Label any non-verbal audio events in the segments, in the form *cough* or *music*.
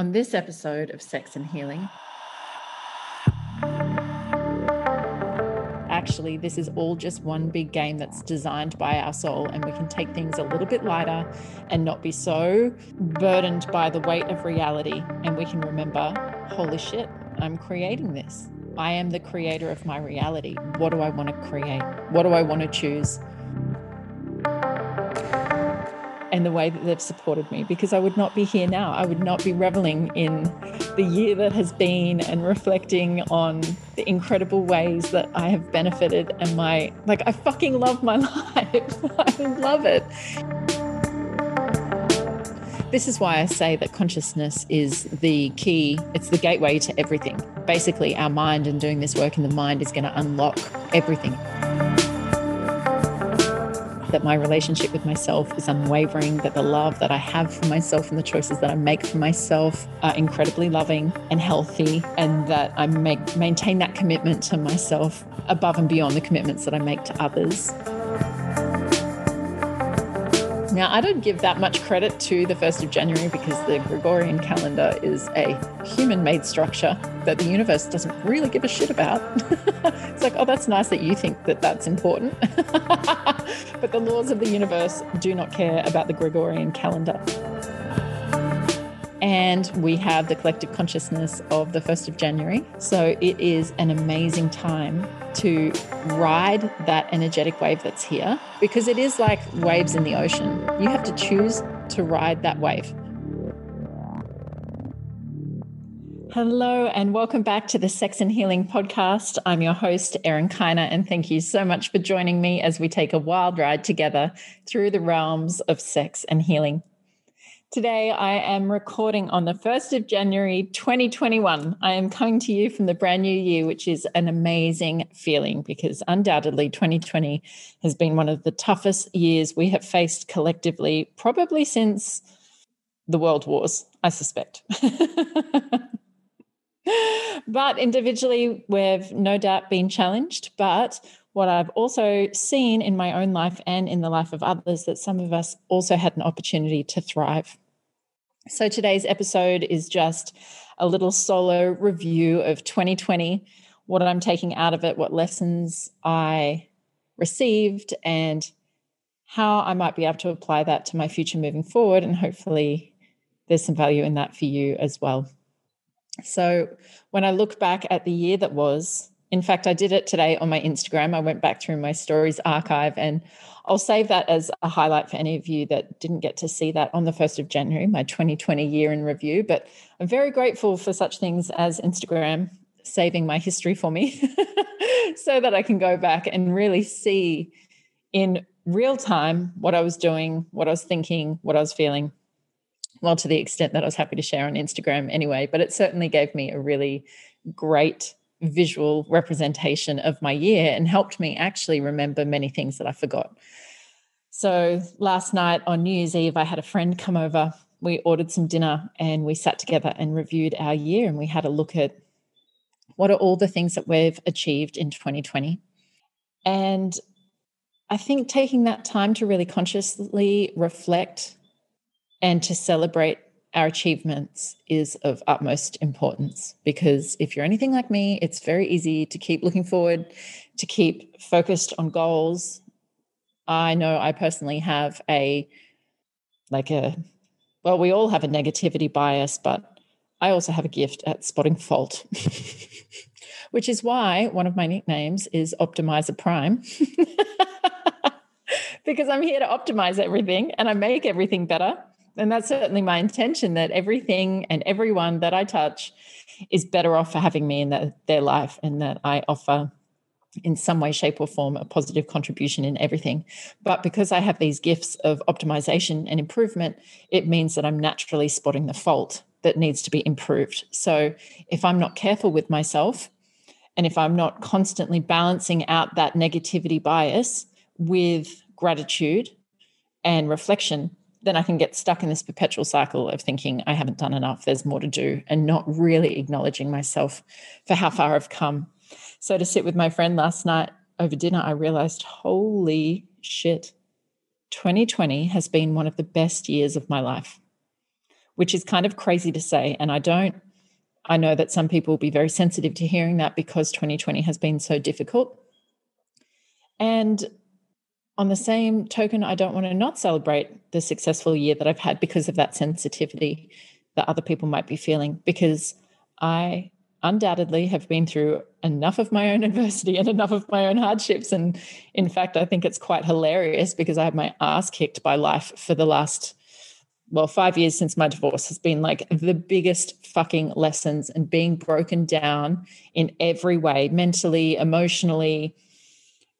On this episode of Sex and Healing, actually, this is all just one big game that's designed by our soul, and we can take things a little bit lighter and not be so burdened by the weight of reality. And we can remember, holy shit, I'm creating this. I am the creator of my reality. What do I want to create? What do I want to choose? And the way that they've supported me because I would not be here now. I would not be reveling in the year that has been and reflecting on the incredible ways that I have benefited and my, like, I fucking love my *laughs* life. I love it. This is why I say that consciousness is the key, it's the gateway to everything. Basically, our mind and doing this work in the mind is going to unlock everything that my relationship with myself is unwavering, that the love that I have for myself and the choices that I make for myself are incredibly loving and healthy, and that I make maintain that commitment to myself above and beyond the commitments that I make to others. Now, I don't give that much credit to the 1st of January because the Gregorian calendar is a human made structure that the universe doesn't really give a shit about. *laughs* it's like, oh, that's nice that you think that that's important. *laughs* but the laws of the universe do not care about the Gregorian calendar. And we have the collective consciousness of the 1st of January. So it is an amazing time to ride that energetic wave that's here because it is like waves in the ocean. You have to choose to ride that wave. Hello, and welcome back to the Sex and Healing podcast. I'm your host, Erin Kiner, and thank you so much for joining me as we take a wild ride together through the realms of sex and healing. Today, I am recording on the 1st of January 2021. I am coming to you from the brand new year, which is an amazing feeling because undoubtedly 2020 has been one of the toughest years we have faced collectively, probably since the world wars, I suspect. *laughs* but individually, we've no doubt been challenged. But what I've also seen in my own life and in the life of others that some of us also had an opportunity to thrive. So today's episode is just a little solo review of 2020, what I'm taking out of it, what lessons I received, and how I might be able to apply that to my future moving forward. And hopefully, there's some value in that for you as well. So, when I look back at the year that was, in fact, I did it today on my Instagram. I went back through my stories archive and I'll save that as a highlight for any of you that didn't get to see that on the 1st of January, my 2020 year in review. But I'm very grateful for such things as Instagram saving my history for me *laughs* so that I can go back and really see in real time what I was doing, what I was thinking, what I was feeling. Well, to the extent that I was happy to share on Instagram anyway, but it certainly gave me a really great visual representation of my year and helped me actually remember many things that I forgot. So last night on New Year's Eve, I had a friend come over. We ordered some dinner and we sat together and reviewed our year and we had a look at what are all the things that we've achieved in 2020. And I think taking that time to really consciously reflect and to celebrate our achievements is of utmost importance because if you're anything like me, it's very easy to keep looking forward, to keep focused on goals. I know I personally have a, like a, well, we all have a negativity bias, but I also have a gift at spotting fault, *laughs* which is why one of my nicknames is Optimizer Prime. *laughs* because I'm here to optimize everything and I make everything better and that's certainly my intention that everything and everyone that I touch is better off for having me in the, their life and that I offer in some way, shape, or form a positive contribution in everything. But because I have these gifts of optimization and improvement, it means that I'm naturally spotting the fault that needs to be improved. So if I'm not careful with myself, and if I'm not constantly balancing out that negativity bias with gratitude and reflection, then I can get stuck in this perpetual cycle of thinking I haven't done enough, there's more to do, and not really acknowledging myself for how far I've come. So to sit with my friend last night over dinner, I realized, holy shit, 2020 has been one of the best years of my life. which is kind of crazy to say. And I don't, I know that some people will be very sensitive to hearing that because 2020 has been so difficult. And on the same token, I don't want to not celebrate the successful year that I've had because of that sensitivity that other people might be feeling, because I undoubtedly have been through enough of my own *laughs* adversity and enough of my own hardships. And in fact, I think it's quite hilarious because I had my ass kicked by life for the last, well, five years since my divorce has been like the biggest fucking lessons and being broken down in every way mentally, emotionally,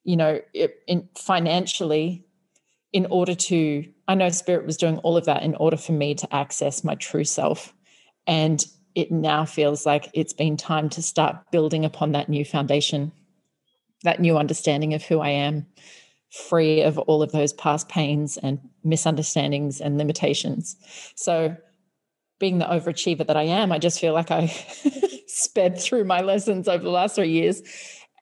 you know, in financially, in order to, I know Spirit was doing all of that in order for me to access my true self. And it now feels like it's been time to start building upon that new foundation, that new understanding of who I am, free of all of those past pains and misunderstandings and limitations. So, being the overachiever that I am, I just feel like I *laughs* sped through my lessons over the last three years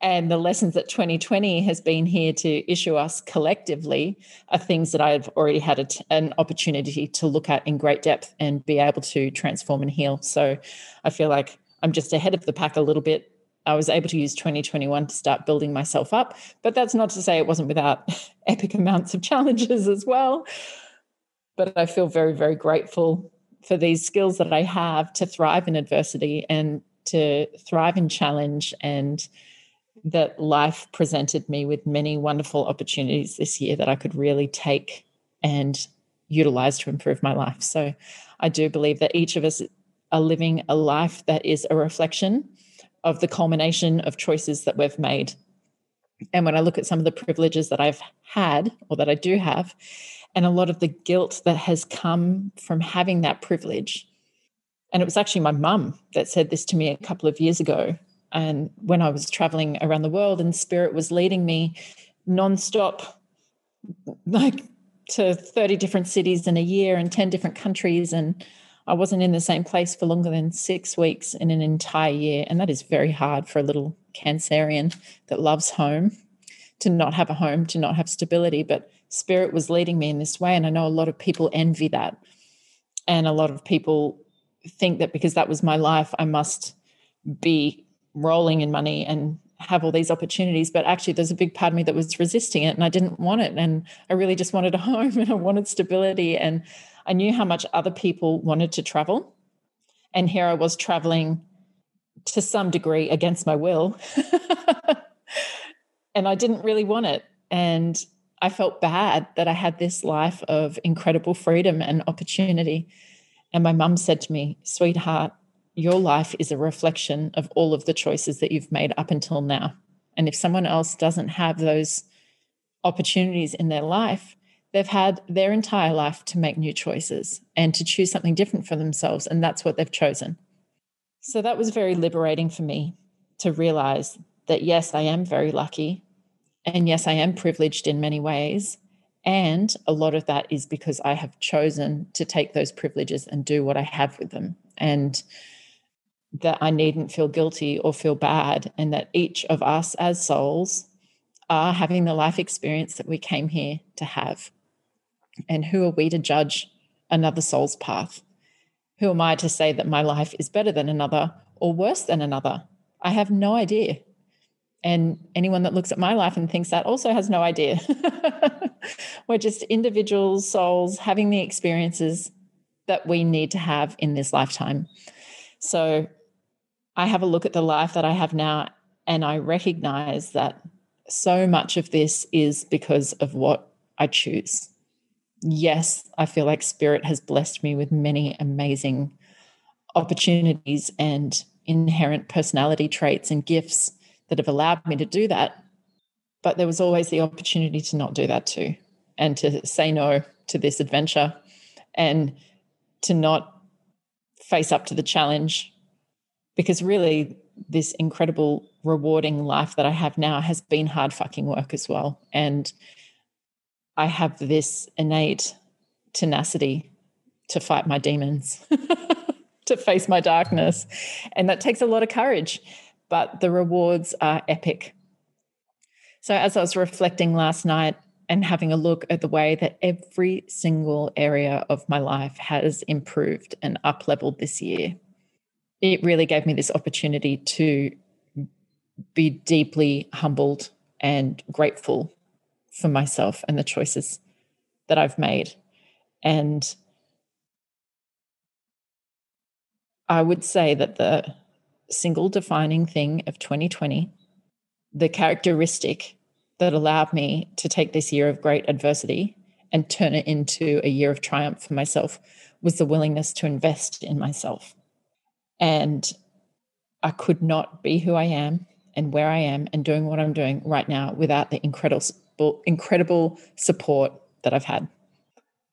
and the lessons that 2020 has been here to issue us collectively are things that I've already had an opportunity to look at in great depth and be able to transform and heal. So I feel like I'm just ahead of the pack a little bit. I was able to use 2021 to start building myself up, but that's not to say it wasn't without *laughs* epic amounts of challenges as well. But I feel very, very grateful for these skills that I have to thrive in adversity and to thrive in challenge and that life presented me with many wonderful opportunities this year that I could really take and utilize to improve my life. So I do believe that each of us are living a life that is a reflection of the culmination of choices that we've made. And when I look at some of the privileges that I've had or that I do have, and a lot of the guilt that has come from having that privilege. And it was actually my mum that said this to me a couple of years ago and when I was traveling around the world and spirit was leading me nonstop, like to 30 different cities in a year and 10 different countries. And I wasn't in the same place for longer than six weeks in an entire year. And that is very hard for a little Cancerian that loves home to not have a home, to not have stability. But spirit was leading me in this way. And I know a lot of people envy that. And a lot of people think that because that was my life, I must be rolling in money and have all these opportunities but actually there's a big part of me that was resisting it and I didn't want it. And I really just wanted a *laughs* home and I wanted stability. And I knew how much other people wanted to travel. And here I was traveling to some degree against my will. *laughs* And I didn't really want it. And I felt bad that I had this life of incredible freedom and opportunity. And my mum said to me sweetheart your life is a reflection of all of the choices that you've made up until now. And if someone else doesn't have those opportunities in their life, they've had their entire life to make new choices and to choose something different for themselves. And that's what they've chosen. So that was very liberating for me to realize that, yes, I am very lucky. And yes, I am privileged in many ways. And a lot of that is because I have chosen to take those privileges and do what I have with them. And that I needn't feel guilty or feel bad, and that each of us as souls are having the life experience that we came here to have. And who are we to judge another soul's path? Who am I to say that my life is better than another or worse than another? I have no idea. And anyone that looks at my life and thinks that also has no idea. *laughs* We're just individual souls having the experiences that we need to have in this lifetime. So I have a look at the life that I have now and I recognize that so much of this is because of what I choose. Yes, I feel like Spirit has blessed me with many amazing opportunities and inherent personality traits and gifts that have allowed me to do that. But there was always the opportunity to not do that too, and to say no to this adventure and to not face up to the challenge because really this incredible rewarding life that I have now has been hard fucking work as well. And I have this innate tenacity to fight my demons, *laughs* to face my darkness. And that takes a lot of courage, but the rewards are epic. So, as I was reflecting last night and having a look at the way that every single area of my life has improved and up leveled this year, it really gave me this opportunity to be deeply humbled and grateful for myself and the choices that I've made. And I would say that the single defining thing of 2020, the characteristic that allowed me to take this year of great adversity and turn it into a year of triumph for myself was the willingness to invest in myself. And I could not be who I am and where I am and doing what I'm doing right now without the incredible incredible support that I've had.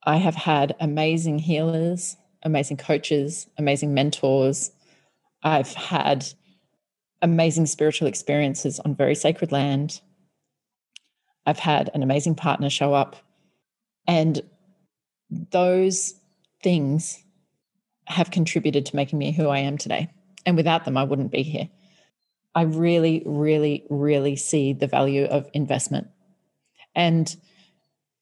I have had amazing healers, amazing coaches, amazing mentors. I've had amazing spiritual experiences on very sacred land. I've had an amazing partner show up. And those things have contributed to making me who I am today. And without them, I wouldn't be here. I really, really, really see the value of investment. And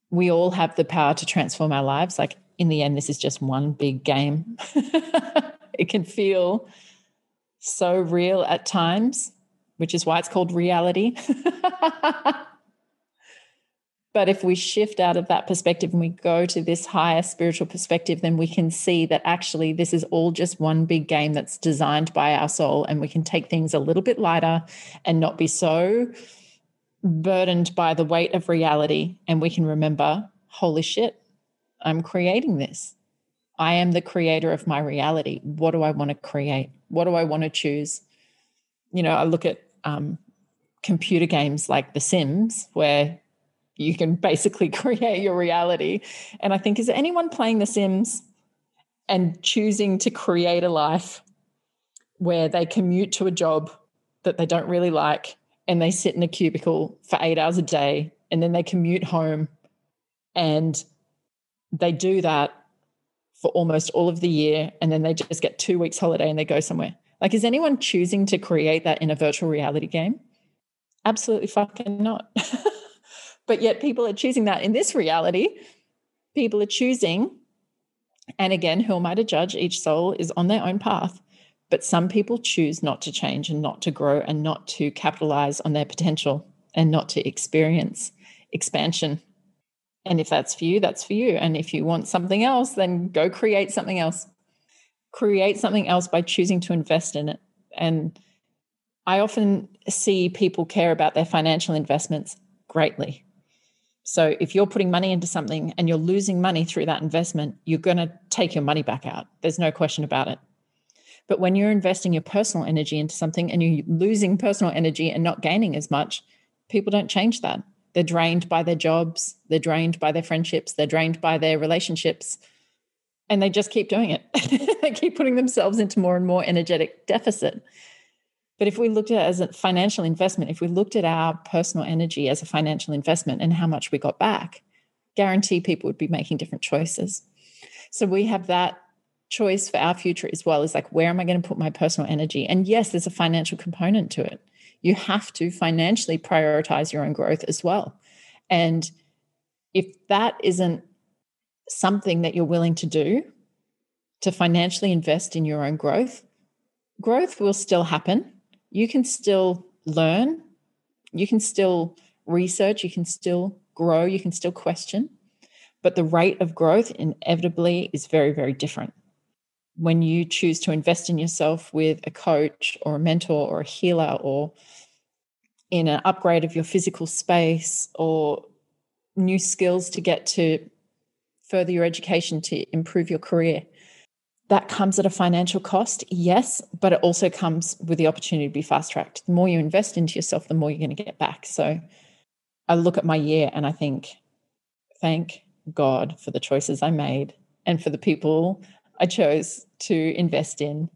we all have the power to transform our lives. Like in the end, this is just one big game. *laughs* it can feel so real at times, which is why it's called reality. *laughs* But if we shift out of that perspective and we go to this higher spiritual perspective, then we can see that actually this is all just one big game that's designed by our soul. And we can take things a little bit lighter and not be so burdened by the weight of reality. And we can remember, holy shit, I'm creating this. I am the creator of my reality. What do I want to create? What do I want to choose? You know, I look at um, computer games like The Sims, where you can basically *laughs* create your reality. And I think, is anyone playing The Sims and choosing to create a life where they commute to a job that they don't really like and they sit in a cubicle for eight hours a day and then they commute home and they do that for almost all of the year and then they just get two weeks holiday and they go somewhere? Like is anyone choosing to create that in a virtual reality game? Absolutely fucking not *laughs* But yet people are choosing that in this reality. People are choosing, and again, who am I to judge? Each soul is on their own path. But some people choose not to change and not to grow and not to capitalize on their potential and not to experience expansion. And if that's for you, that's for you. And if you want something else, then go create something else. Create something else by choosing to invest in it. And I often see people care about their financial investments greatly. So if you're putting money into something and you're losing money through that investment, you're going to take your money back out. There's no question about it. But when you're investing your personal energy into something and you're losing personal energy and not gaining as much, people don't change that. They're drained by their jobs, they're drained by their friendships, they're drained by their relationships, and they just keep doing it. *laughs* they keep putting themselves into more and more energetic deficit. But if we looked at it as a financial investment, if we looked at our personal energy as a financial investment and how much we got back, guarantee people would be making different choices. So we have that choice for our future as well is like, where am I going to put my personal energy? And yes, there's a financial component to it. You have to financially prioritize your own growth as well. And if that isn't something that you're willing to do to financially invest in your own growth, growth will still happen you can still learn, you can still research, you can still grow, you can still question, but the rate of growth inevitably is very, very different. When you choose to invest in yourself with a coach or a mentor or a healer or in an upgrade of your physical space or new skills to get to further your education to improve your career, that comes at a financial cost, yes, but it also comes with the opportunity to be fast tracked. The more you invest into yourself, the more you're going to get back. So I look at my year and I think, thank God for the choices I made and for the people I chose to invest in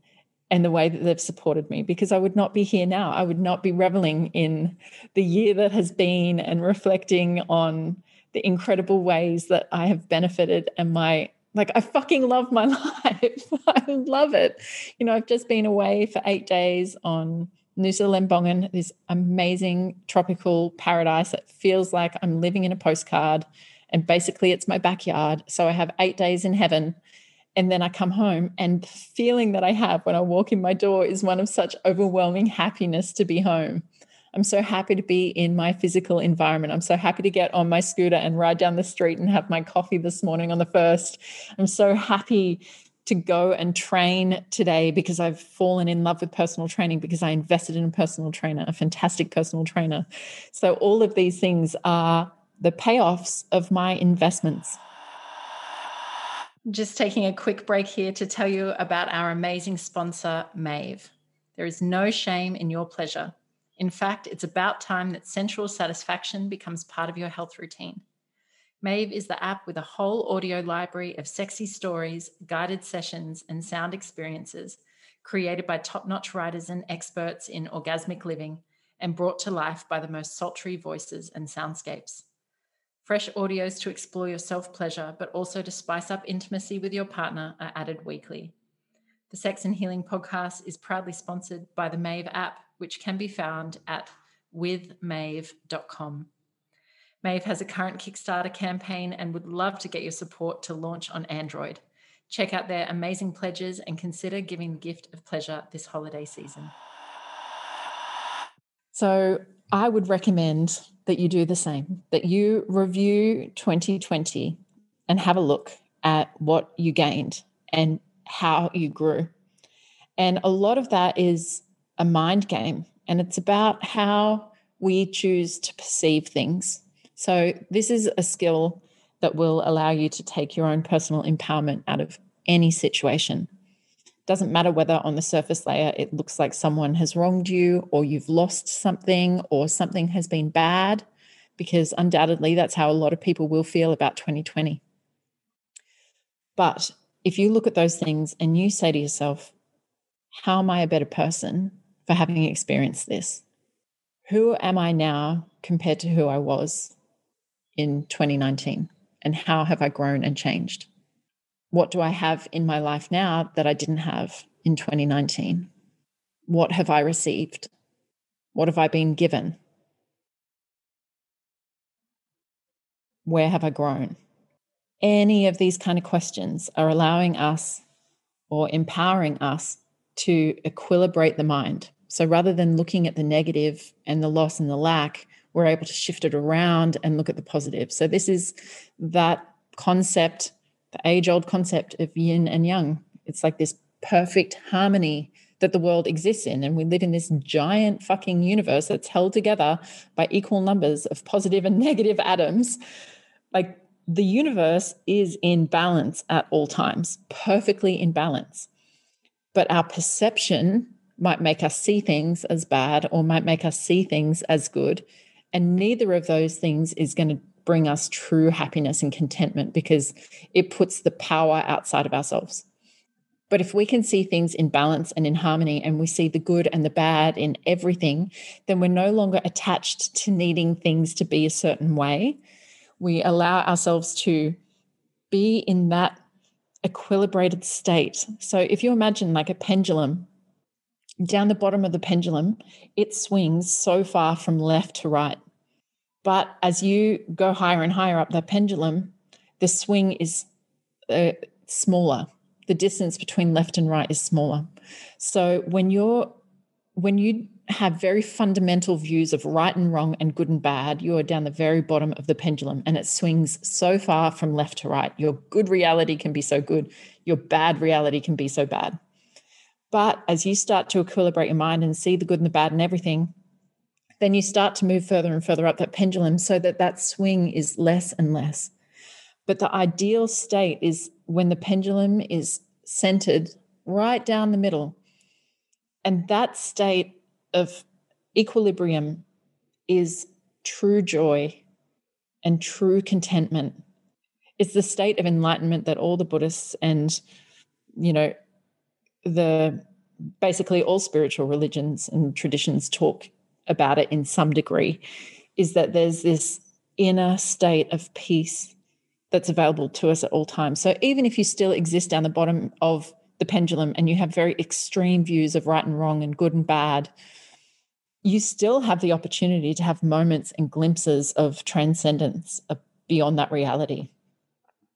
and the way that they've supported me because I would not be here now. I would not be reveling in the year that has been and reflecting on the incredible ways that I have benefited and my like I fucking love my *laughs* life. I love it. You know, I've just been away for eight days on Nusa Lembongan, this amazing tropical paradise that feels like I'm living in a postcard. And basically, it's my backyard. So I have eight days in heaven. And then I come home, and the feeling that I have when I walk in my door is one of such overwhelming happiness to be home. I'm so happy to be in my physical environment. I'm so happy to get on my scooter and ride down the street and have my coffee this morning on the first. I'm so happy to go and train today because I've fallen in love with personal training because I invested in a personal trainer, a fantastic personal trainer. So, all of these things are the payoffs of my investments. Just taking a quick break here to tell you about our amazing sponsor, Mave. There is no shame in your pleasure. In fact, it's about time that sensual satisfaction becomes part of your health routine. Mave is the app with a whole audio library of sexy stories, guided sessions, and sound experiences created by top notch writers and experts in orgasmic living and brought to life by the most sultry voices and soundscapes. Fresh audios to explore your self pleasure, but also to spice up intimacy with your partner, are added weekly. The Sex and Healing podcast is proudly sponsored by the Mave app, which can be found at withmave.com. Mave has a current Kickstarter campaign and would love to get your support to launch on Android. Check out their amazing pledges and consider giving the gift of pleasure this holiday season. So, I would recommend that you do the same, that you review 2020 and have a look at what you gained and how you grew. And a lot of that is a mind game, and it's about how we choose to perceive things. So, this is a skill that will allow you to take your own personal empowerment out of any situation. Doesn't matter whether on the surface layer it looks like someone has wronged you, or you've lost something, or something has been bad, because undoubtedly that's how a lot of people will feel about 2020. But if you look at those things and you say to yourself, How am I a better person for having experienced this? Who am I now compared to who I was in 2019 and how have I grown and changed? What do I have in my life now that I didn't have in 2019? What have I received? What have I been given? Where have I grown? Any of these kind of questions are allowing us or empowering us to equilibrate the mind. So rather than looking at the negative and the loss and the lack, we're able to shift it around and look at the positive. So this is that concept, the age old concept of yin and yang. It's like this perfect harmony that the world exists in. And we live in this giant fucking universe that's held together by equal numbers of positive and *laughs* negative atoms. Like the universe is in balance at all times, perfectly in balance. But our perception might make us see things as bad or might make us see things as good. And neither of those things is going to bring us true happiness and contentment because it puts the power outside of ourselves. But if we can see things in balance and in harmony, and we see the good and the bad in everything, then we're no longer attached to needing things to be a certain way. We allow ourselves to be in that equilibrated state. So if you imagine like a pendulum, down the bottom of the pendulum, it swings so far from left to right. But as you go higher and higher up that pendulum, the swing is uh, smaller. The distance between left and right is smaller. So when you're when you have very fundamental views of right and wrong and good and bad, you are down the very bottom of the pendulum and it swings so far from left to right. Your good reality can be so good, your bad reality can be so bad. But as you start to equilibrate your mind and see the good and the bad and everything, then you start to move further and further up that pendulum so that that swing is less and less. But the ideal state is when the pendulum is centered right down the middle. And that state of equilibrium is true joy and true contentment. It's the state of enlightenment that all the Buddhists and, you know, the basically all spiritual religions and traditions talk about it in some degree is that there's this inner state of peace that's available to us at all times. So even if you still exist down the bottom of the pendulum and you have very extreme views of right and wrong and good and bad, you still have the opportunity to have moments and glimpses of transcendence beyond that reality.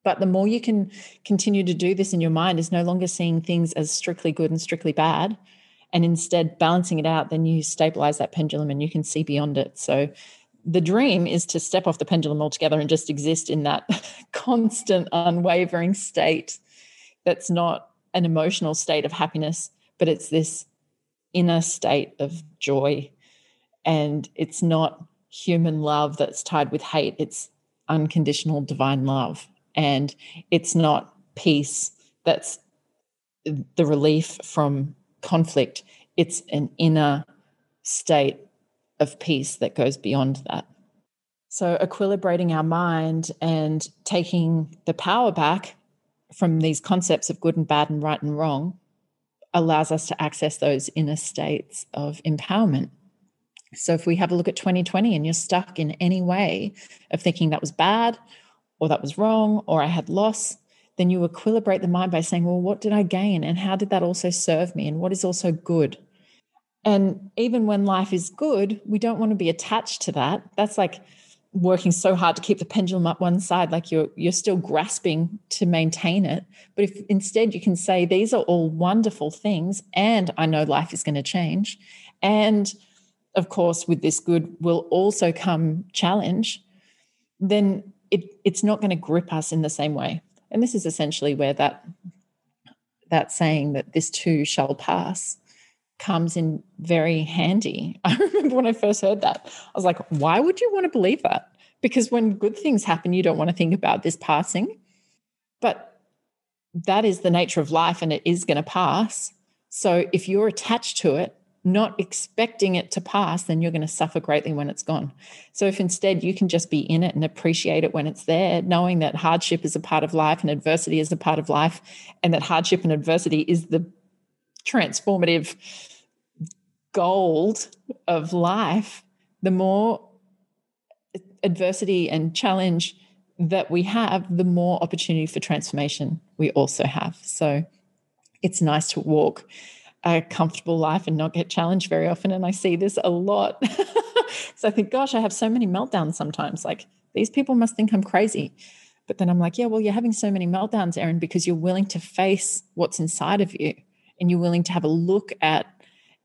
But the more you can continue to do this in your mind is no longer seeing things as strictly good and strictly bad, and instead balancing it out, then you stabilize that pendulum and you can see beyond it. So the dream is to step off the pendulum altogether and just exist in that *laughs* constant, unwavering state that's not an emotional state of happiness, but it's this inner state of joy. And it's not human love that's tied with hate, it's unconditional divine love. And it's not peace that's the relief from conflict, it's an inner state of peace that goes beyond that. So, equilibrating our mind and taking the power back from these concepts of good and bad and right and wrong allows us to access those inner states of empowerment. So, if we have a look at 2020 and you're stuck in any way of thinking that was bad or that was wrong or I had loss, then you equilibrate the mind by saying, well, what did I gain? And how did that also serve me? And what is also good? And even when life is good, we don't want to be attached to that. That's like working so hard to keep the pendulum up one side like you're you're still grasping to maintain it but if instead you can say these are all wonderful things and i know life is going to change and of course with this good will also come challenge then it it's not going to grip us in the same way and this is essentially where that that saying that this too shall pass comes in very handy. *laughs* I remember when I first heard that, I was like, why would you want to believe that? Because when good things happen, you don't want to think about this passing. But that is the nature of life and it is going to pass. So if you're attached to it, not expecting it to pass, then you're going to suffer greatly when it's gone. So if instead you can just be in it and appreciate it when it's there, knowing that hardship is a part of life and adversity is a part of life, and that hardship and adversity is the transformative gold of life, the more adversity and challenge that we have, the more opportunity for transformation we also have. So it's nice to walk a comfortable life and not get challenged very often. And I see this a lot. *laughs* so I think, gosh, I have so many meltdowns sometimes. Like these people must think I'm crazy. But then I'm like, yeah, well, you're having so many meltdowns, Erin, because you're willing to face what's inside of you and you're willing to have a look at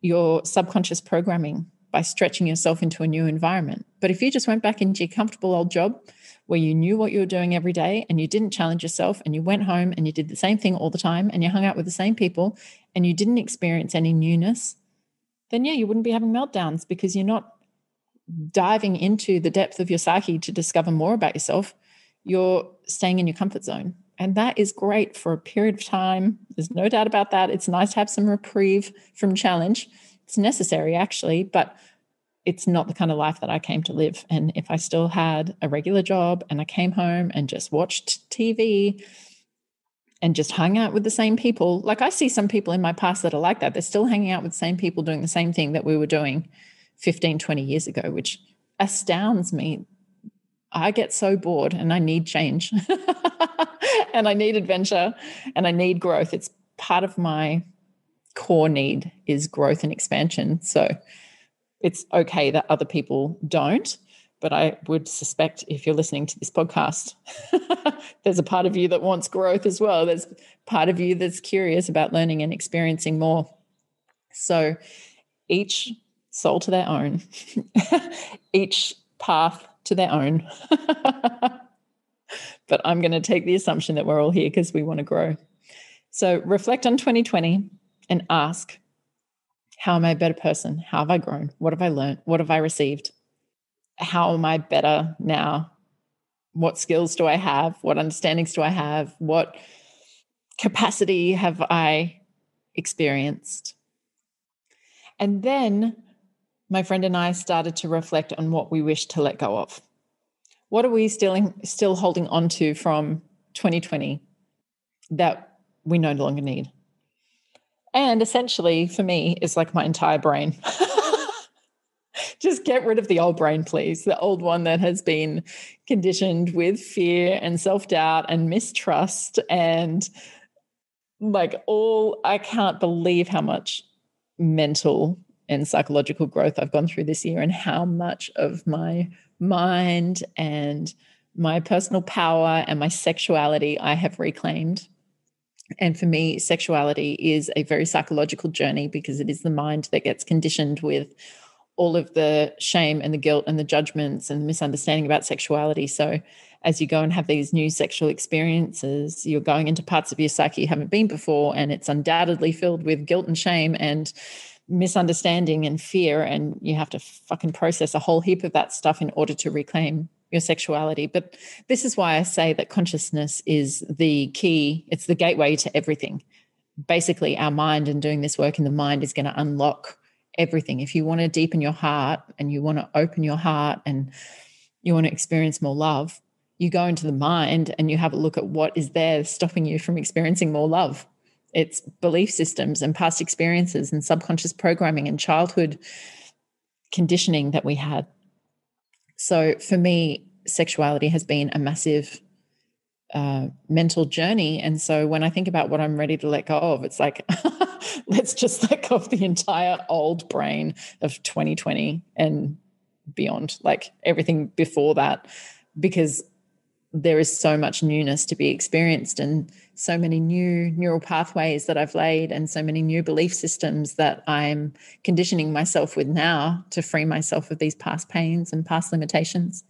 your subconscious programming by stretching yourself into a new environment. But if you just went back into your comfortable old job where you knew what you were doing every day and you didn't challenge yourself and you went home and you did the same thing all the time and you hung out with the same people and you didn't experience any newness, then yeah, you wouldn't be having meltdowns because you're not diving into the depth of your psyche to discover more about yourself. You're staying in your comfort zone. And that is great for a period of time. There's no doubt about that. It's nice to have some reprieve from challenge. It's necessary, actually, but it's not the kind of life that I came to live. And if I still had a regular job and I came home and just watched TV and just hung out with the same people, like I see some people in my past that are like that. They're still hanging out with the same people doing the same thing that we were doing 15, 20 years ago, which astounds me. I get so bored and I need change. *laughs* and I need adventure and I need growth. It's part of my core need is growth and expansion. So it's okay that other people don't. But I would suspect if you're listening to this podcast, *laughs* there's a part of you that wants growth as well. There's part of you that's curious about learning and experiencing more. So each soul to their own, *laughs* each path to their own. *laughs* but I'm going to take the assumption that we're all here because we want to grow. So reflect on 2020 and ask, how am I a better person? How have I grown? What have I learned? What have I received? How am I better now? What skills do I have? What understandings do I have? What capacity have I experienced? And then my friend and I started to reflect on what we wish to let go of. What are we still still holding on to from 2020 that we no longer need? And essentially, for me, it's like my entire brain. *laughs* Just get rid of the old brain, please. The old one that has been conditioned with fear and self doubt and mistrust and like all, I can't believe how much mental and psychological growth I've gone through this year and how much of my mind and my personal power and my sexuality I have reclaimed. And for me, sexuality is a very psychological journey because it is the mind that gets conditioned with all of the shame and the guilt and the judgments and the misunderstanding about sexuality. So, as you go and have these new sexual experiences, you're going into parts of your psyche you haven't been before, and it's undoubtedly filled with guilt and shame and misunderstanding and fear. And you have to fucking process a whole heap of that stuff in order to reclaim your sexuality. But this is why I say that consciousness is the key, it's the gateway to everything. Basically, our mind and doing this work in the mind is going to unlock everything. If you want to deepen your heart and you want to open your heart and you want to experience more love, you go into the mind and you have a look at what is there stopping you from experiencing more love. It's belief systems and past experiences and subconscious programming and childhood conditioning that we had so for me, sexuality has been a massive uh, mental journey. And so when I think about what I'm ready to let go of, it's like, *laughs* let's just let go of the entire old brain of 2020 and beyond, like everything before that, because there is so much newness to be experienced and so many new neural pathways that I've laid and so many new belief systems that I'm conditioning myself with now to free myself of these past pains and past limitations.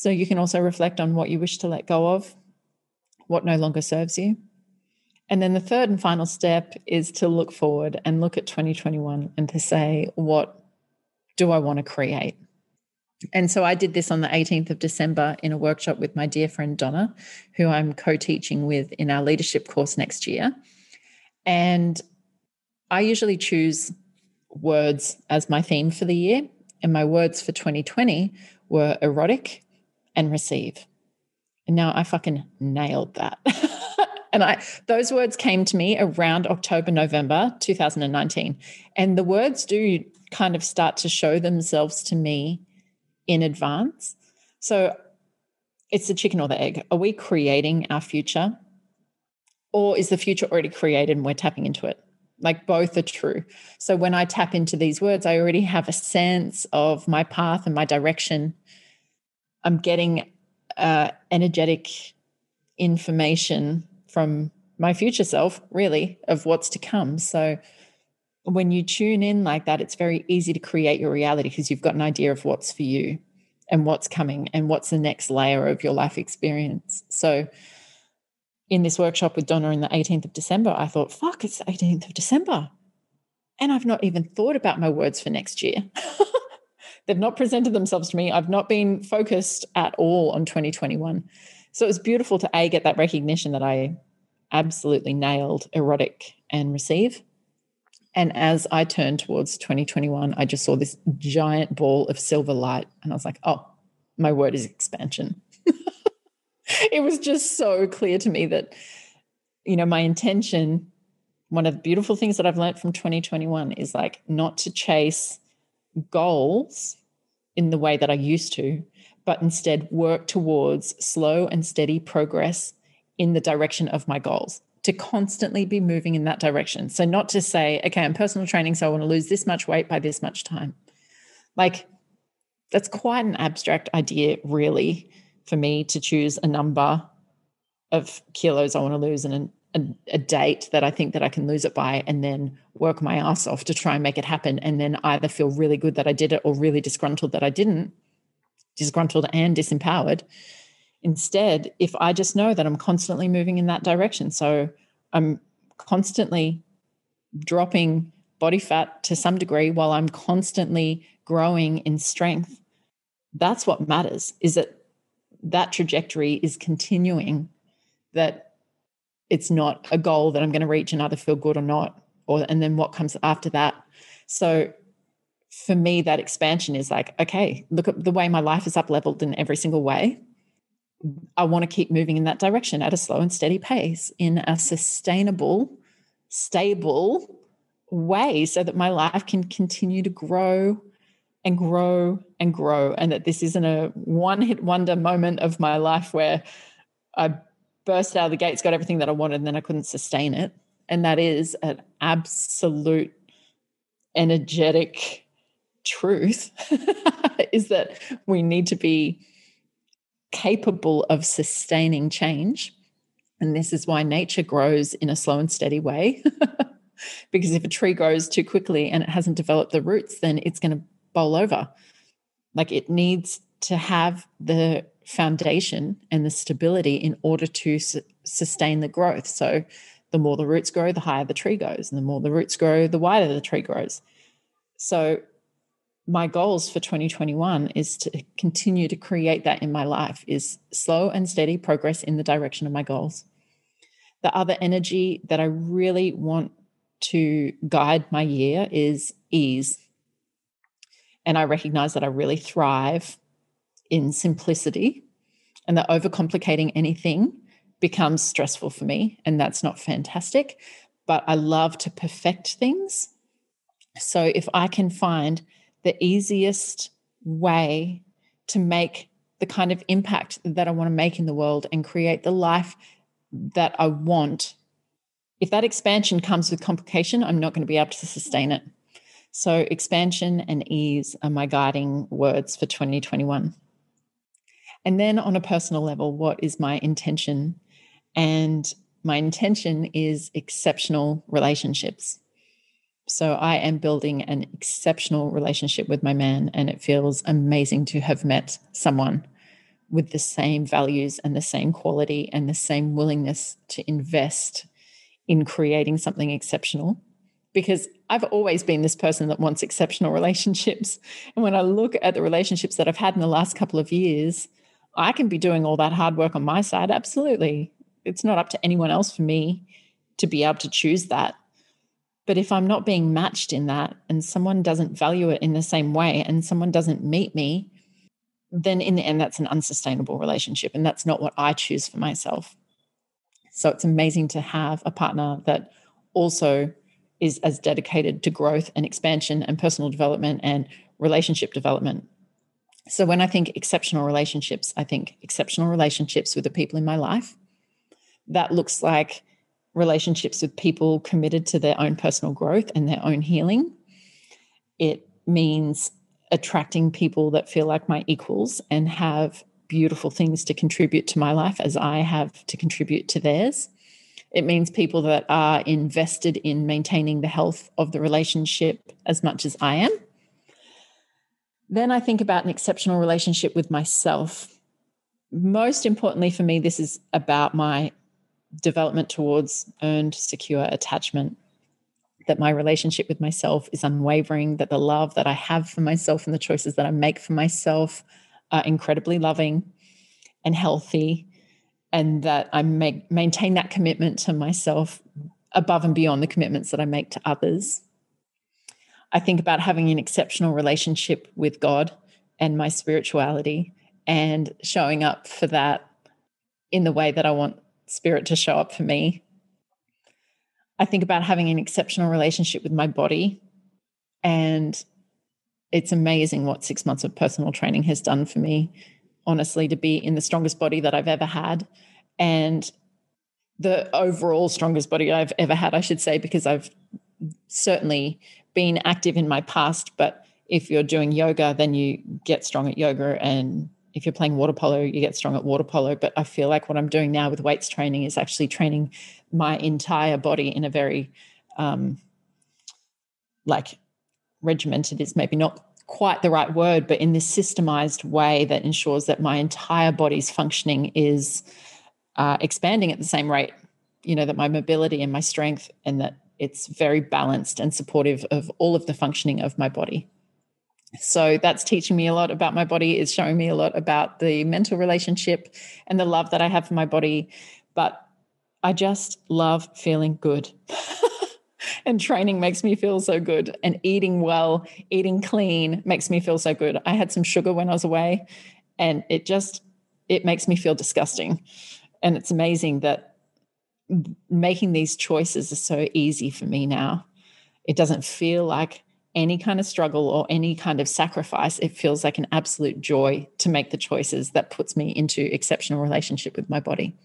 So you can also reflect on what you wish to let go of, what no longer serves you. And then the third and final step is to look forward and look at 2021 and to say, what do I want to create? And so I did this on the 18th of December in a workshop with my dear friend Donna, who I'm co teaching with in our leadership course next year. And I usually choose words as my theme for the year. And my words for 2020 were erotic and receive. And now I fucking nailed that. *laughs* and I those words came to me around October, November 2019. And the words do kind of start to show themselves to me in advance. So it's the chicken or the egg. Are we creating our future? Or is the future already created and we're tapping into it? Like both are true. So when I tap into these words, I already have a sense of my path and my direction. I'm getting uh, energetic information from my future self, really, of what's to come. So when you tune in like that, it's very easy to create your reality because you've got an idea of what's for you and what's coming and what's the next layer of your life experience. So, in this workshop with Donna in the 18th of December, I thought, fuck, it's the 18th of December. And I've not even thought about my words for next year. *laughs* They've not presented themselves to me. I've not been focused at all on 2021. So it was beautiful to A, get that recognition that I absolutely nailed erotic and receive. And as I turned towards 2021, I just saw this giant ball of silver light. And I was like, oh, my word is expansion. *laughs* it was just so clear to me that, you know, my intention, one of the beautiful things that I've learned from 2021 is like not to chase goals in the way that I used to, but instead work towards slow and steady progress in the direction of my goals to constantly be moving in that direction. So, not to say, okay, I'm personal training, so I want to lose this much weight by this much time. Like, that's quite an abstract idea, really, for me to choose a number of kilos I want to lose and a, a, date that I think that I can lose it by, and then work my ass off to try and make it happen. And then either feel really good that I did it or really disgruntled that I didn't, disgruntled and disempowered Instead, if I just know that I'm constantly moving in that direction, so I'm constantly dropping body fat to some degree while I'm constantly growing in strength, that's what matters is that that trajectory is continuing, that it's not a goal that I'm going to reach and either feel good or not, or and then what comes after that. So for me, that expansion is like, okay, look at the way my life is up leveled in every single way. I want to keep moving in that direction at a slow and steady pace in a sustainable, stable way so that my life can continue to grow and grow and grow. And that this isn't a one hit wonder moment of my life where I burst out of the gates, got everything that I wanted, and then I couldn't sustain it. And that is an absolute energetic truth *laughs* is that we need to be capable of sustaining change. And this is why nature grows in a slow and steady way. *laughs* because if a tree grows too quickly and it hasn't developed the roots, then it's going to bowl over. Like it needs to have the foundation and the stability in order to su- sustain the growth. So the more the roots grow, the higher the tree goes. And the more the roots grow, the wider the tree grows. So my goals for 2021 is to continue to create that in my life is slow and steady progress in the direction of my goals the other energy that i really want to guide my year is ease and i recognize that i really thrive in simplicity and that overcomplicating anything becomes stressful for me and that's not fantastic but i love to perfect things so if i can find the easiest way to make the kind of impact that I want to make in the world and create the life that I want. If that expansion comes with complication, I'm not going to be able to sustain it. So, expansion and ease are my guiding words for 2021. And then, on a personal level, what is my intention? And my intention is exceptional relationships. So I am building an exceptional relationship with my man, and it feels amazing to have met someone with the same values and the same quality and the same willingness to invest in creating something exceptional. Because I've always been this person that wants exceptional *laughs* relationships. And when I look at the relationships that I've had in the last couple of years, I can be doing all that hard work on my side. Absolutely. It's not up to anyone else for me to be able to choose that. But if I'm not being matched in that and someone doesn't value it in the same way and someone doesn't meet me, then in the end, that's an unsustainable relationship. And that's not what I choose for myself. So it's amazing to have a partner that also is as dedicated to growth and expansion and personal development and relationship development. So when I think exceptional relationships, I think exceptional relationships with the people in my life. That looks like relationships with people committed to their own personal growth and their own healing. It means attracting people that feel like my equals and have beautiful things to contribute to my life as I have to contribute to theirs. It means people that are invested in maintaining the health of the relationship as much as I am. Then I think about an exceptional relationship with myself. Most importantly for me, this is about my development towards earned, secure attachment. That my relationship with myself is unwavering, that the love that I have for myself and the choices that I make for myself are incredibly loving and healthy, and that I make, maintain that commitment to myself above and beyond the commitments that I make to others. I think about having an exceptional relationship with God and my spirituality and showing up for that in the way that I want spirit to show up for me. I think about having an exceptional relationship with my body. And it's amazing what six months of personal training has done for me, honestly, to be in the strongest body that I've ever had. And the overall strongest body I've ever had, I should say, because I've certainly been active in my past. But if you're doing yoga, then you get strong at yoga and if you're playing water polo, you get strong at water polo. But I feel like what I'm doing now with weights training is actually training my entire body in a very um, like regimented is maybe not quite the right word, but in this systemized way that ensures that my entire body's functioning is uh, expanding at the same rate. You know, that my mobility and my strength, and that it's very balanced and supportive of all of the functioning of my body. So that's teaching me a lot about my body is showing me a lot about the mental relationship and the love that i have for my body. But i just love feeling good. *laughs* And training makes me feel so good and eating well eating clean makes me feel so good. I had some sugar when i was away and it just it makes me feel disgusting. And it's amazing that making these choices is so easy for me now it doesn't feel like any kind of struggle or any kind of sacrifice, it feels like an absolute joy to make the choices that puts me into exceptional relationship with my body.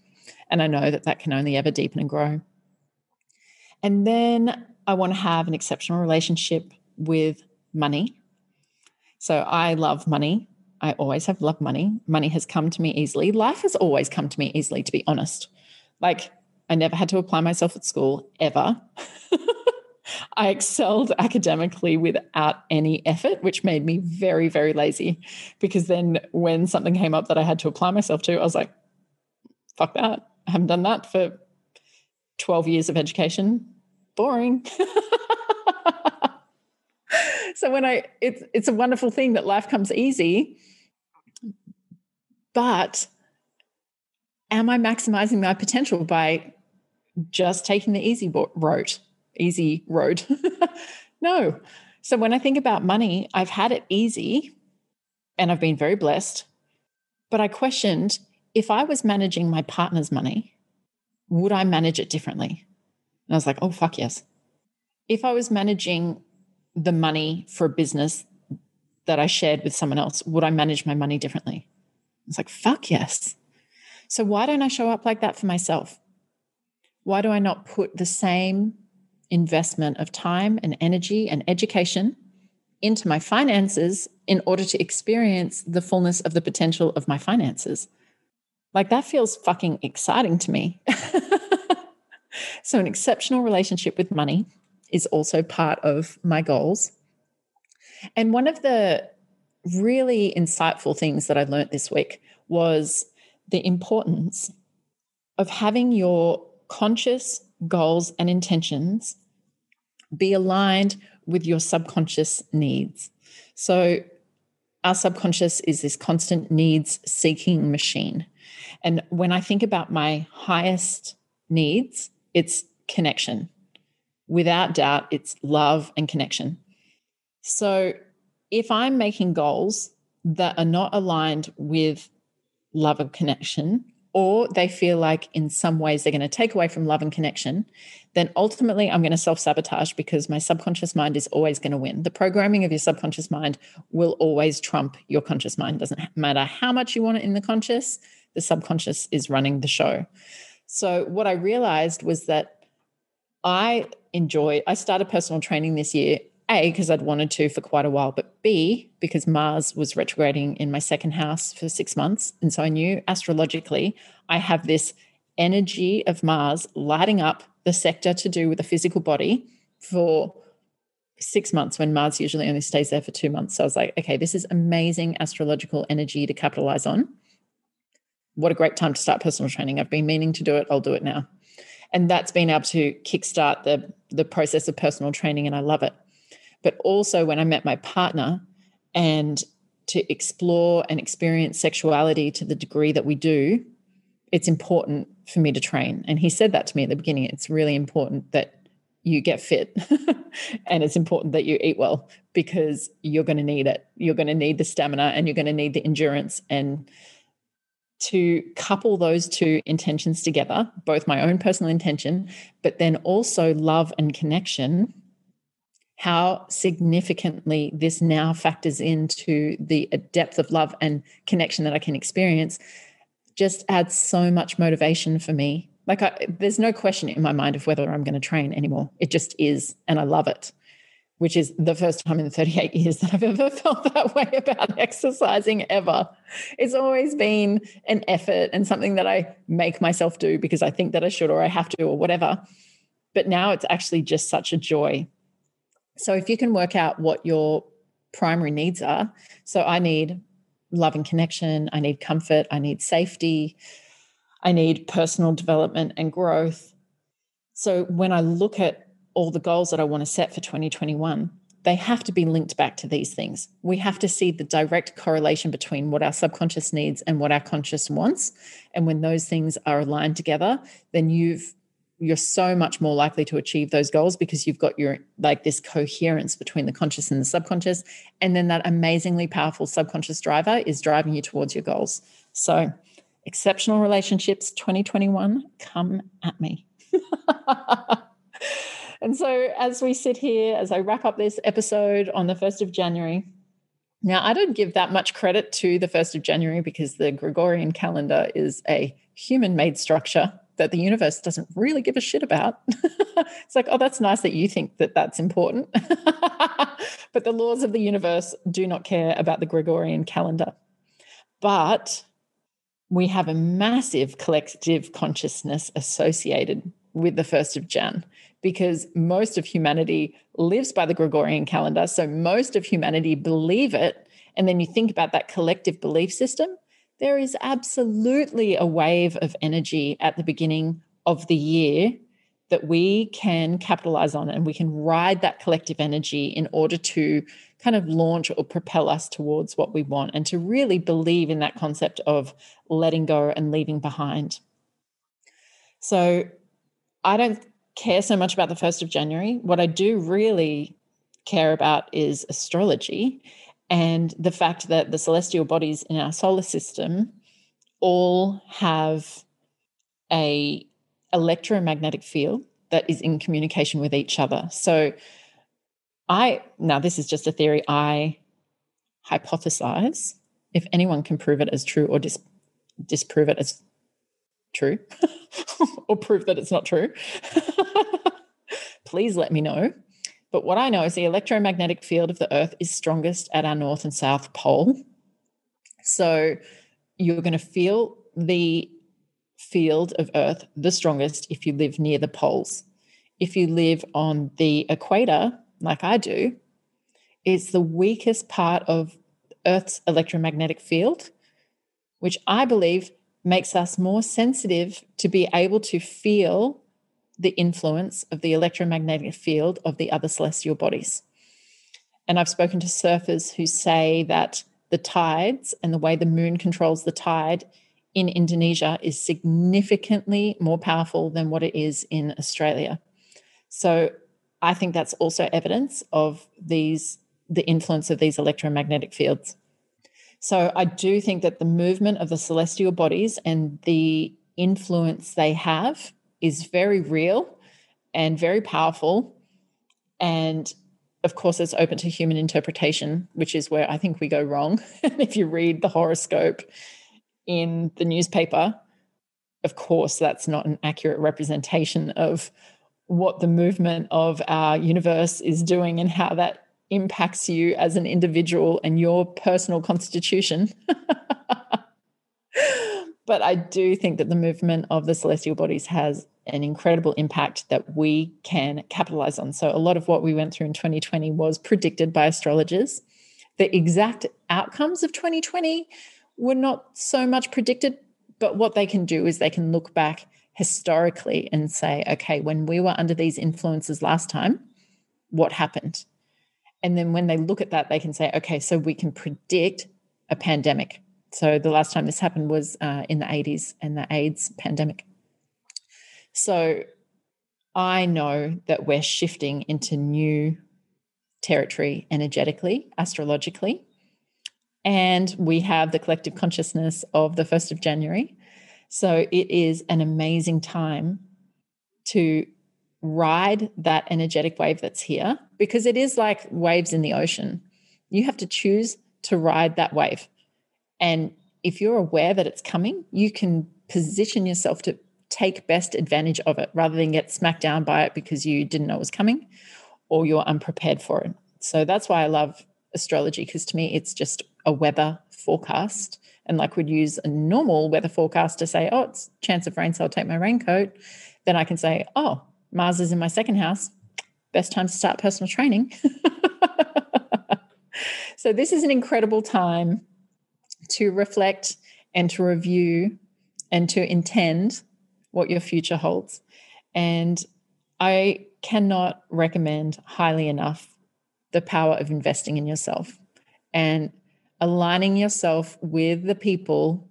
And I know that that can only ever deepen and grow. And then I want to have an exceptional relationship with money. So I love money. I always have loved money. Money has come to me easily. Life has always come to me easily, to be honest. Like, I never had to apply myself at school ever. *laughs* I excelled academically without any effort, which made me very, very lazy. Because then when something came up that I had to apply myself to, I was like, fuck that. I haven't done that for 12 years of education. Boring. *laughs* so when I it's it's a wonderful thing that life comes easy. But am I maximizing my potential by just taking the easy road? Easy road. *laughs* no. So when I think about money, I've had it easy and I've been very blessed. But I questioned if I was managing my partner's money, would I manage it differently? And I was like, oh, fuck yes. If I was managing the money for a business that I shared with someone else, would I manage my money differently? It's like, fuck yes. So why don't I show up like that for myself? Why do I not put the same investment of time and energy and education into my finances in order to experience the fullness of the potential of my finances? Like that feels fucking exciting to me. *laughs* so, an exceptional relationship with money is also part of my goals. And one of the really insightful things that I learned this week was the importance of having your conscious goals and intentions be aligned with your subconscious needs. So, our subconscious is this constant needs seeking machine. And when I think about my highest needs, it's connection. Without doubt, it's love and connection. So if I'm making goals that are not aligned with love and connection, or they feel like in some ways they're going to take away from love and connection, then ultimately I'm going to self sabotage because my subconscious mind is always going to win. The programming of your subconscious mind will always trump your conscious mind. Doesn't matter how much you want it in the conscious, the subconscious is running the show. So, what I realized was that I enjoy, I started personal training this year, A, because I'd wanted to for quite a while, but B, because Mars was retrograding in my second house for six months. And so I knew astrologically, I have this energy of Mars lighting up the sector to do with the physical body for six months when Mars usually only stays there for two months. So I was like, okay, this is amazing astrological energy to capitalize on what a great time to start personal training. I've been meaning to do it. I'll do it now. And that's been able to kickstart the, the process of personal training, and I love it. But also, when I met my partner and to explore and experience sexuality to the degree that we do, it's important for me to train. And he said that to me at the beginning. It's really important that you get fit *laughs* and it's important that you eat well because you're going to need it. You're going to need the stamina and you're going to need the endurance and to couple those two intentions together, both my own personal intention, but then also love and connection, how significantly this now factors into the uh, depth of love and connection that I can experience just adds so much motivation for me. Like, I, there's no question in my mind of whether I'm going to train anymore. It just is. And I love it which is the first time in 38 years that I've ever *laughs* felt that way about exercising ever. It's always been an effort and something that I make myself do because I think that I should or I have to or whatever. But now it's actually just such a joy. So if you can work out what your primary needs are, so I need love and connection, I need comfort, I need safety, I need personal development and growth. So when I look at all the goals that I want to set for 2021, they have to be linked back to these things. We have to see the direct correlation between what our subconscious needs and what our conscious wants. And when those things are aligned together, then you've you're so much more likely to achieve those goals because you've got your like this coherence between the conscious and the subconscious. And then that amazingly powerful subconscious driver is driving you towards your goals. So exceptional relationships 2021 come at me. *laughs* And so, as we sit here, as I wrap up this episode on the 1st of January, now I don't give that much credit to the 1st of January because the Gregorian calendar is a human made structure. That the universe doesn't really give a shit about. *laughs* it's like, oh, that's nice that you think that that's important. *laughs* but the laws of the universe do not care about the Gregorian calendar. But we have a massive collective consciousness associated with the 1st of Jan because most of humanity lives by the Gregorian calendar. So most of humanity believe it. And then you think about that collective belief system there is absolutely a wave of energy at the beginning of the year that we can capitalize on and we can ride that collective energy in order to kind of launch or propel us towards what we want and to really believe in that concept of letting go and leaving behind. So I don't care so much about the 1st of January. What I do really care about is astrology and the fact that the celestial bodies in our solar system all have a electromagnetic field that is in communication with each other. So I now this is just a theory I hypothesize if anyone can prove it as true or dis, disprove it as true *laughs* or prove that it's not true *laughs* please let me know but what I know is the electromagnetic field of the Earth is strongest at our north and south pole. So you're going to feel the field of Earth the strongest if you live near the poles. If you live on the equator, like I do, it's the weakest part of Earth's electromagnetic field, which I believe makes us more sensitive to be able to feel the influence of the electromagnetic field of the other celestial bodies. And I've spoken to surfers who say that the tides and the way the moon controls the tide in Indonesia is significantly more powerful than what it is in Australia. So I think that's also evidence of these the influence of these electromagnetic fields. So I do think that the movement of the celestial bodies and the influence they have is very real and very powerful. And of course, it's open to human interpretation, which is where I think we go wrong. *laughs* if you read the horoscope in the newspaper, of course, that's not an accurate representation of what the movement of our universe is doing and how that impacts you as an individual and your personal constitution. *laughs* But I do think that the movement of the celestial bodies has an incredible impact that we can capitalize on. So, a lot of what we went through in 2020 was predicted by astrologers. The exact outcomes of 2020 were not so much predicted, but what they can do is they can look back historically and say, okay, when we were under these influences last time, what happened? And then when they look at that, they can say, okay, so we can predict a pandemic so the last time this happened was uh, in the 80s and the AIDS pandemic. So I know that we're shifting into new territory energetically, astrologically. And we have the collective consciousness of the 1st of January. So it is an amazing time to ride that energetic wave that's here because it is like waves in the ocean. You have to choose to ride that wave. And if you're aware that it's coming, you can position yourself to take best advantage of it rather than get smacked down by it because you didn't know it was coming or you're unprepared for it. So that's why I love astrology because to me it's just a weather forecast. And like we'd use a normal weather forecast to say, oh, it's chance of rain, so I'll take my raincoat. Then I can say, oh, Mars is in my second house. Best time to start personal training. *laughs* so this is an incredible time to reflect and to review and to intend what your future holds. And I cannot recommend highly enough the power of investing in yourself and aligning yourself with the people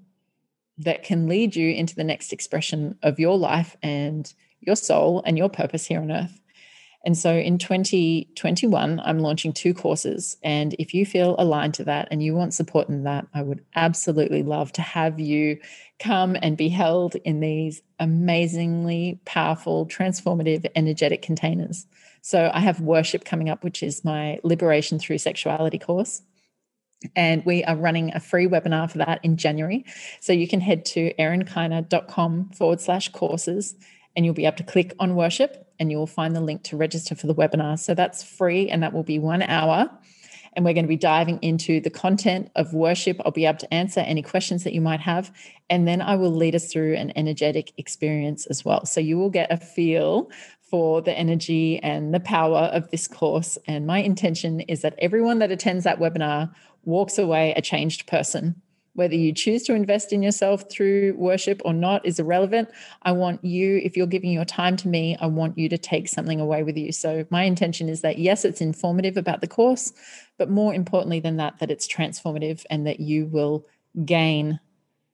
that can lead you into the next expression of your life and your soul and your purpose here on earth. And so in 2021, I'm launching two courses. And if you feel aligned to that and you want support in that, I would absolutely love to have you come and be held in these amazingly powerful, transformative, energetic containers. So I have worship coming up, which is my Liberation Through Sexuality course. And we are running a free webinar for that in January. So you can head to erinkiner.com forward slash courses and you'll be able to click on worship and you will find the link to register for the webinar. So that's free and that will be one hour. And we're going to be diving into the content of worship. I'll be able to answer any questions that you might have. And then I will lead us through an energetic experience as well. So you will get a feel for the energy and the power of this course. And my intention is that everyone that attends that webinar walks away a changed person. Whether you choose to invest in yourself through worship or not is irrelevant. I want you, if you're giving your time to me, I want you to take something away with you. So, my intention is that yes, it's informative about the course, but more importantly than that, that it's transformative and that you will gain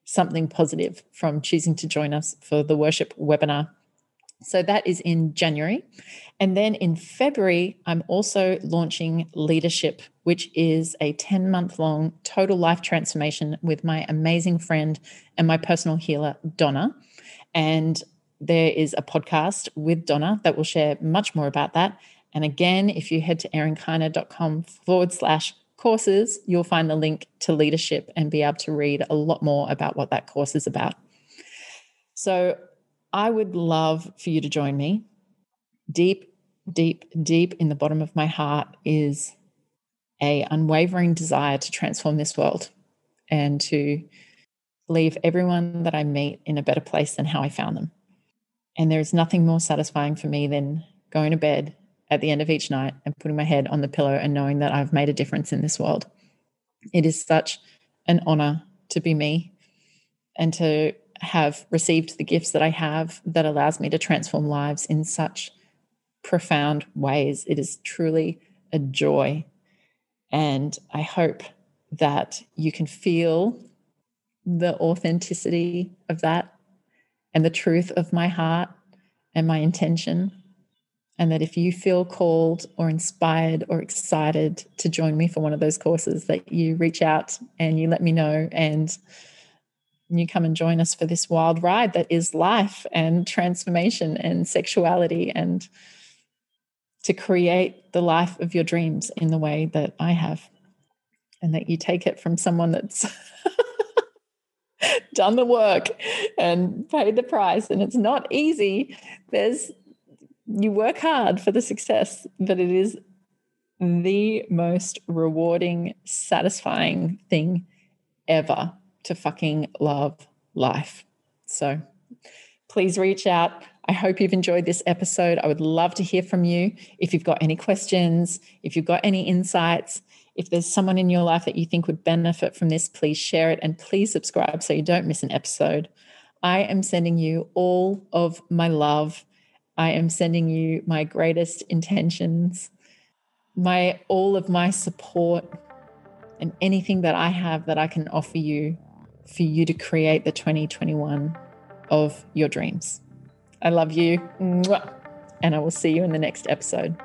something positive from choosing to join us for the worship webinar. So that is in January. And then in February, I'm also launching Leadership, which is a 10 month long total life transformation with my amazing friend and my personal healer, Donna. And there is a podcast with Donna that will share much more about that. And again, if you head to erinkiner.com forward slash courses, you'll find the link to leadership and be able to read a lot more about what that course is about. So I would love for you to join me. Deep, deep, deep in the bottom of my heart is a unwavering desire to transform this world and to leave everyone that I meet in a better place than how I found them. And there is nothing more satisfying for me than going to bed at the end of each night and putting my head on the pillow and knowing that I've made a difference in this world. It is such an honor to be me and to have received the gifts that I have that allows me to transform lives in such profound ways. It is truly a joy. And I hope that you can feel the authenticity of that and the truth of my heart and my intention. And that if you feel called or inspired or excited to join me for one of those courses, that you reach out and you let me know. And you come and join us for this wild ride that is life and transformation and sexuality and to create the life of your dreams in the way that I have. And that you take it from someone that's *laughs* done the work and paid the price. And it's not easy. There's, you work hard for the success, but it is the most rewarding, satisfying thing ever to fucking love life. So please reach out. I hope you've enjoyed this episode. I would love to hear from you. If you've got any questions, if you've got any insights, if there's someone in your life that you think would benefit from this, please share it and please subscribe so you don't miss an episode. I am sending you all of my love. I am sending you my greatest intentions, my all of my support and anything that I have that I can offer you for you to create the 2021 of your dreams. I love you. And I will see you in the next episode.